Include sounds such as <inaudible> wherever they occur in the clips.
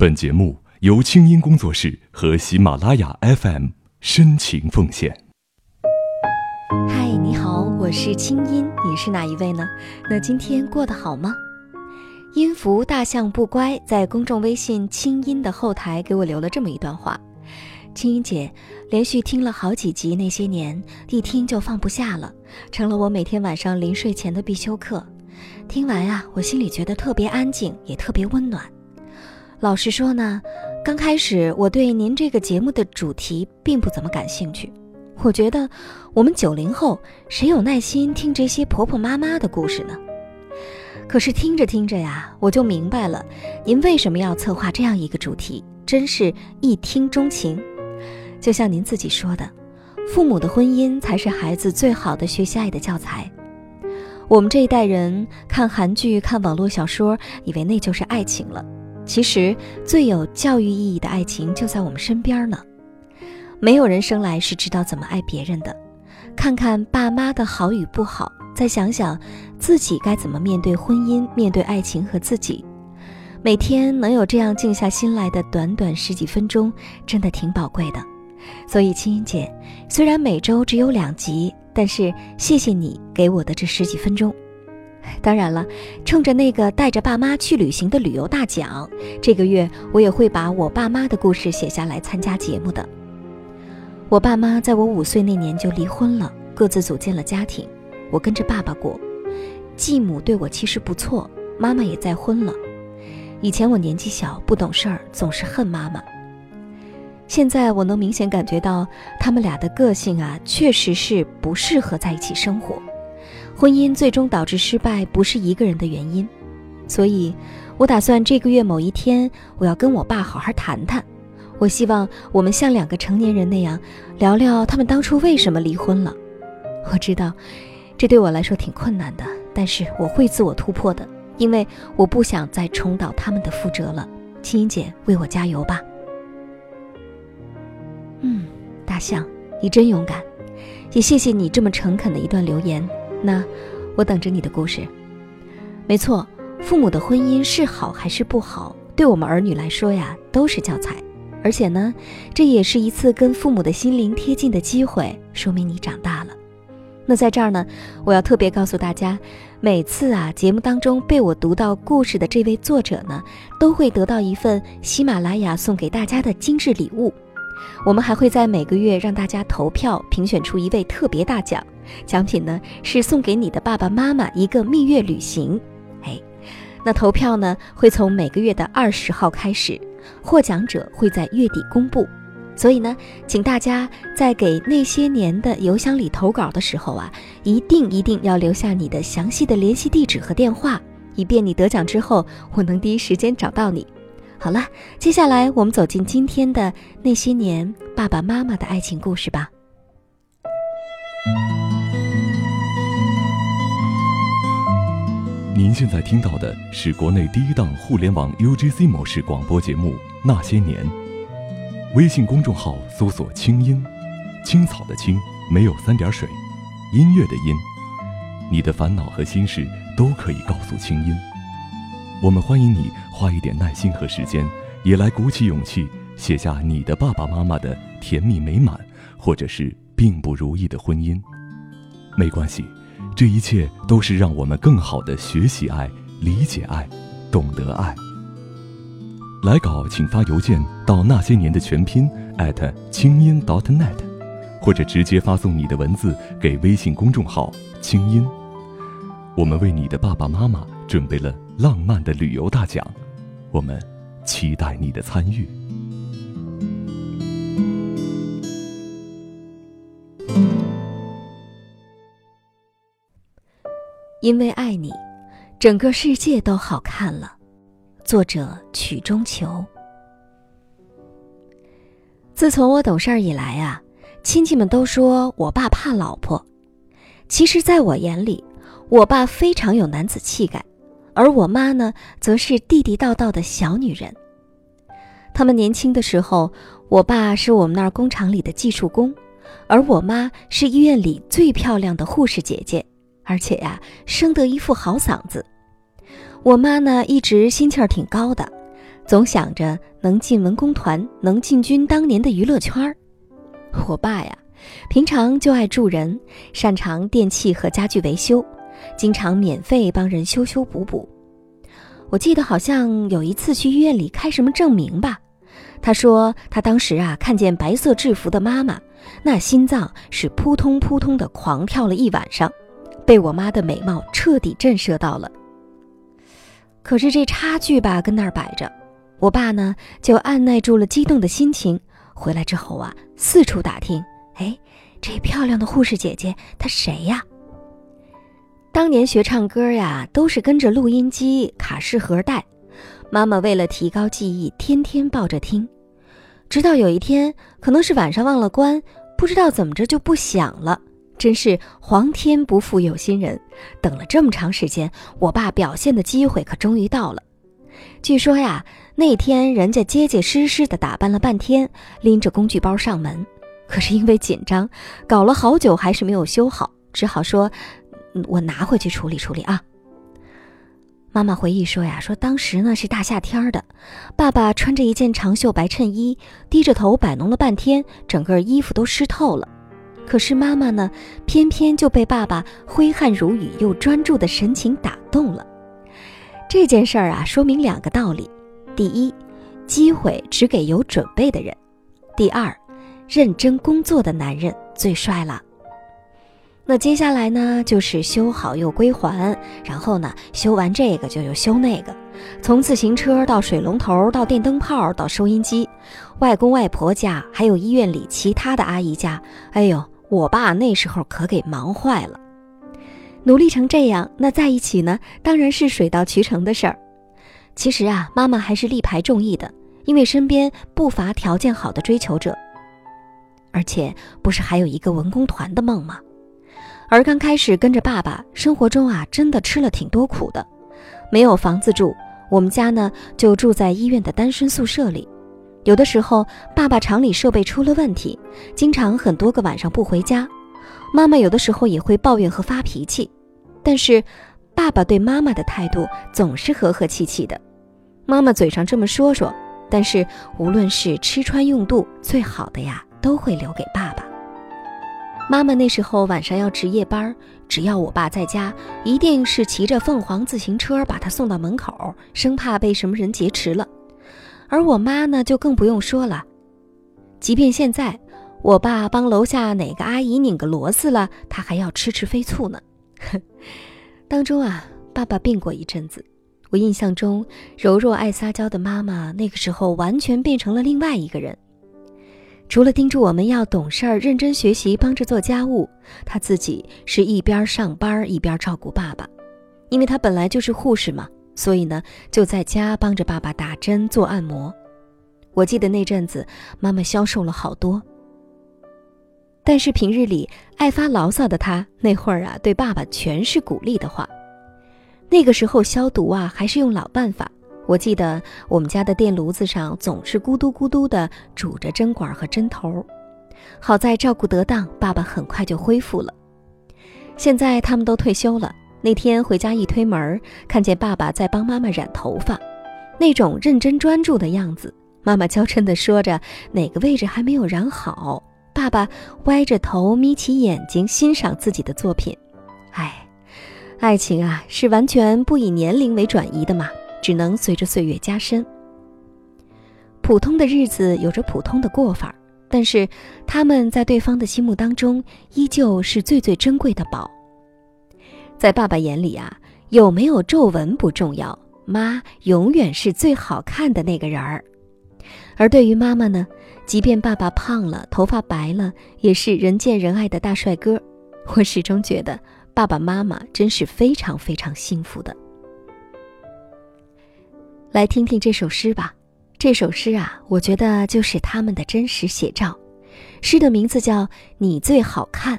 本节目由清音工作室和喜马拉雅 FM 深情奉献。嗨，你好，我是清音，你是哪一位呢？那今天过得好吗？音符大象不乖在公众微信清音的后台给我留了这么一段话：清音姐，连续听了好几集，那些年一听就放不下了，成了我每天晚上临睡前的必修课。听完啊，我心里觉得特别安静，也特别温暖。老实说呢，刚开始我对您这个节目的主题并不怎么感兴趣。我觉得我们九零后谁有耐心听这些婆婆妈妈的故事呢？可是听着听着呀，我就明白了，您为什么要策划这样一个主题，真是一听钟情。就像您自己说的，父母的婚姻才是孩子最好的学习爱的教材。我们这一代人看韩剧、看网络小说，以为那就是爱情了。其实最有教育意义的爱情就在我们身边呢。没有人生来是知道怎么爱别人的。看看爸妈的好与不好，再想想自己该怎么面对婚姻、面对爱情和自己。每天能有这样静下心来的短短十几分钟，真的挺宝贵的。所以青音姐，虽然每周只有两集，但是谢谢你给我的这十几分钟。当然了，冲着那个带着爸妈去旅行的旅游大奖，这个月我也会把我爸妈的故事写下来参加节目的。我爸妈在我五岁那年就离婚了，各自组建了家庭，我跟着爸爸过。继母对我其实不错，妈妈也再婚了。以前我年纪小不懂事儿，总是恨妈妈。现在我能明显感觉到他们俩的个性啊，确实是不适合在一起生活。婚姻最终导致失败，不是一个人的原因，所以，我打算这个月某一天，我要跟我爸好好谈谈。我希望我们像两个成年人那样，聊聊他们当初为什么离婚了。我知道，这对我来说挺困难的，但是我会自我突破的，因为我不想再重蹈他们的覆辙了。青音姐，为我加油吧！嗯，大象，你真勇敢，也谢谢你这么诚恳的一段留言。那，我等着你的故事。没错，父母的婚姻是好还是不好，对我们儿女来说呀，都是教材。而且呢，这也是一次跟父母的心灵贴近的机会，说明你长大了。那在这儿呢，我要特别告诉大家，每次啊节目当中被我读到故事的这位作者呢，都会得到一份喜马拉雅送给大家的精致礼物。我们还会在每个月让大家投票评选出一位特别大奖。奖品呢是送给你的爸爸妈妈一个蜜月旅行，哎，那投票呢会从每个月的二十号开始，获奖者会在月底公布，所以呢，请大家在给那些年的邮箱里投稿的时候啊，一定一定要留下你的详细的联系地址和电话，以便你得奖之后我能第一时间找到你。好了，接下来我们走进今天的那些年爸爸妈妈的爱情故事吧。您现在听到的是国内第一档互联网 UGC 模式广播节目《那些年》。微信公众号搜索“青音”，青草的青没有三点水，音乐的音。你的烦恼和心事都可以告诉青音。我们欢迎你花一点耐心和时间，也来鼓起勇气写下你的爸爸妈妈的甜蜜美满，或者是并不如意的婚姻。没关系。这一切都是让我们更好的学习爱、理解爱、懂得爱。来稿请发邮件到那些年的全拼艾特清音 .dot.net，或者直接发送你的文字给微信公众号“清音”。我们为你的爸爸妈妈准备了浪漫的旅游大奖，我们期待你的参与。因为爱你，整个世界都好看了。作者曲中求。自从我懂事儿以来啊，亲戚们都说我爸怕老婆。其实，在我眼里，我爸非常有男子气概，而我妈呢，则是地地道道的小女人。他们年轻的时候，我爸是我们那儿工厂里的技术工，而我妈是医院里最漂亮的护士姐姐。而且呀，生得一副好嗓子。我妈呢，一直心气儿挺高的，总想着能进文工团，能进军当年的娱乐圈儿。我爸呀，平常就爱助人，擅长电器和家具维修，经常免费帮人修修补补。我记得好像有一次去医院里开什么证明吧，他说他当时啊看见白色制服的妈妈，那心脏是扑通扑通的狂跳了一晚上，被我妈的美貌彻底震慑到了。可是这差距吧，跟那儿摆着。我爸呢，就按耐住了激动的心情，回来之后啊，四处打听，哎，这漂亮的护士姐姐她谁呀？当年学唱歌呀，都是跟着录音机、卡式盒带，妈妈为了提高记忆，天天抱着听，直到有一天，可能是晚上忘了关，不知道怎么着就不响了，真是皇天不负有心人，等了这么长时间，我爸表现的机会可终于到了。据说呀。那天人家结结实实的打扮了半天，拎着工具包上门，可是因为紧张，搞了好久还是没有修好，只好说：“我拿回去处理处理啊。”妈妈回忆说呀：“说当时呢是大夏天的，爸爸穿着一件长袖白衬衣，低着头摆弄了半天，整个衣服都湿透了。可是妈妈呢，偏偏就被爸爸挥汗如雨又专注的神情打动了。这件事儿啊，说明两个道理。”第一，机会只给有准备的人；第二，认真工作的男人最帅了。那接下来呢，就是修好又归还，然后呢，修完这个就又修那个，从自行车到水龙头，到电灯泡，到收音机，外公外婆家，还有医院里其他的阿姨家，哎呦，我爸那时候可给忙坏了。努力成这样，那在一起呢，当然是水到渠成的事儿。其实啊，妈妈还是力排众议的，因为身边不乏条件好的追求者，而且不是还有一个文工团的梦吗？而刚开始跟着爸爸，生活中啊，真的吃了挺多苦的，没有房子住，我们家呢就住在医院的单身宿舍里。有的时候，爸爸厂里设备出了问题，经常很多个晚上不回家，妈妈有的时候也会抱怨和发脾气，但是爸爸对妈妈的态度总是和和气气的。妈妈嘴上这么说说，但是无论是吃穿用度，最好的呀都会留给爸爸。妈妈那时候晚上要值夜班，只要我爸在家，一定是骑着凤凰自行车把他送到门口，生怕被什么人劫持了。而我妈呢，就更不用说了，即便现在我爸帮楼下哪个阿姨拧个螺丝了，她还要吃吃飞醋呢。<laughs> 当中啊，爸爸病过一阵子。我印象中，柔弱爱撒娇的妈妈那个时候完全变成了另外一个人。除了叮嘱我们要懂事儿、认真学习、帮着做家务，她自己是一边上班一边照顾爸爸。因为她本来就是护士嘛，所以呢就在家帮着爸爸打针、做按摩。我记得那阵子妈妈消瘦了好多。但是平日里爱发牢骚的她，那会儿啊对爸爸全是鼓励的话。那个时候消毒啊，还是用老办法。我记得我们家的电炉子上总是咕嘟咕嘟的煮着针管和针头。好在照顾得当，爸爸很快就恢复了。现在他们都退休了。那天回家一推门，看见爸爸在帮妈妈染头发，那种认真专注的样子。妈妈娇嗔地说着哪个位置还没有染好，爸爸歪着头眯起眼睛欣赏自己的作品。哎。爱情啊，是完全不以年龄为转移的嘛，只能随着岁月加深。普通的日子有着普通的过法，但是他们在对方的心目当中依旧是最最珍贵的宝。在爸爸眼里啊，有没有皱纹不重要，妈永远是最好看的那个人儿。而对于妈妈呢，即便爸爸胖了，头发白了，也是人见人爱的大帅哥。我始终觉得。爸爸妈妈真是非常非常幸福的。来听听这首诗吧，这首诗啊，我觉得就是他们的真实写照。诗的名字叫《你最好看》。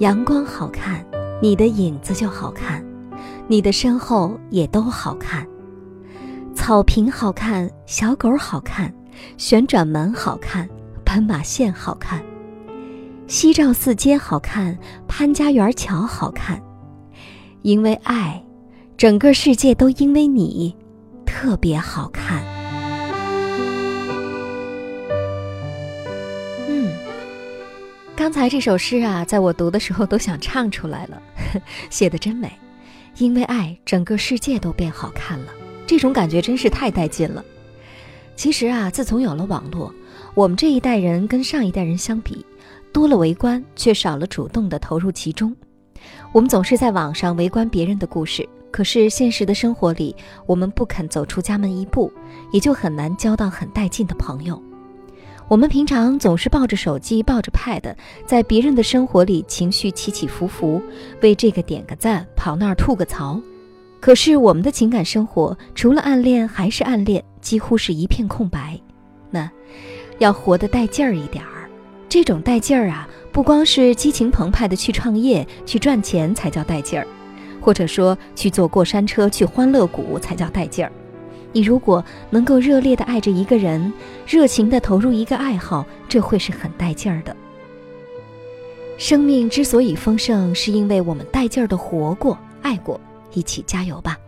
阳光好看，你的影子就好看，你的身后也都好看。草坪好看，小狗好看，旋转门好看，斑马线好看。西照寺街好看，潘家园桥好看，因为爱，整个世界都因为你特别好看。嗯，刚才这首诗啊，在我读的时候都想唱出来了，<laughs> 写的真美。因为爱，整个世界都变好看了，这种感觉真是太带劲了。其实啊，自从有了网络，我们这一代人跟上一代人相比，多了围观，却少了主动的投入其中。我们总是在网上围观别人的故事，可是现实的生活里，我们不肯走出家门一步，也就很难交到很带劲的朋友。我们平常总是抱着手机，抱着 Pad，在别人的生活里情绪起起伏伏，为这个点个赞，跑那儿吐个槽。可是我们的情感生活除了暗恋还是暗恋，几乎是一片空白。那要活得带劲儿一点儿，这种带劲儿啊，不光是激情澎湃的 <laughs> 去创业、去赚钱才叫带劲儿，或者说去坐过山车、去欢乐谷才叫带劲儿。你如果能够热烈的爱着一个人，热情的投入一个爱好，这会是很带劲儿的。生命之所以丰盛，是因为我们带劲儿的活过、爱过。一起加油吧！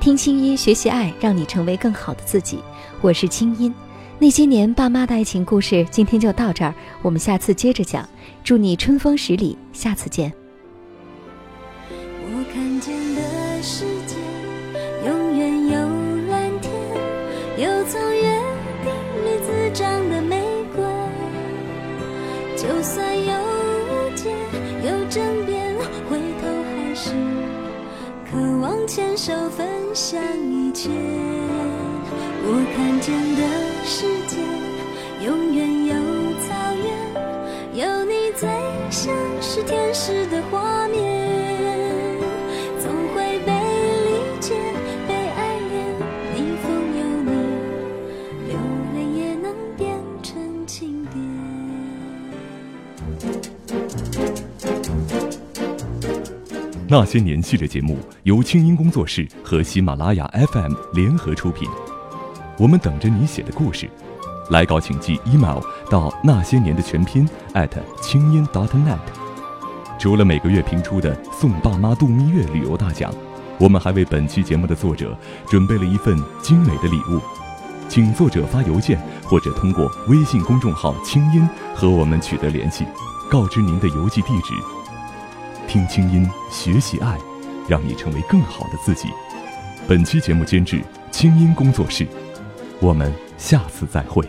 听清音，学习爱，让你成为更好的自己。我是清音。那些年爸妈的爱情故事，今天就到这儿，我们下次接着讲。祝你春风十里，下次见。牵手分享一切。我看见的世界，永远有草原，有你最像是天使的花那些年系列节目由清音工作室和喜马拉雅 FM 联合出品，我们等着你写的故事，来稿请寄 email 到那些年的全拼清音 .dot.net。除了每个月评出的送爸妈度蜜月旅游大奖，我们还为本期节目的作者准备了一份精美的礼物，请作者发邮件或者通过微信公众号清音和我们取得联系，告知您的邮寄地址。听清音，学习爱，让你成为更好的自己。本期节目监制清音工作室，我们下次再会。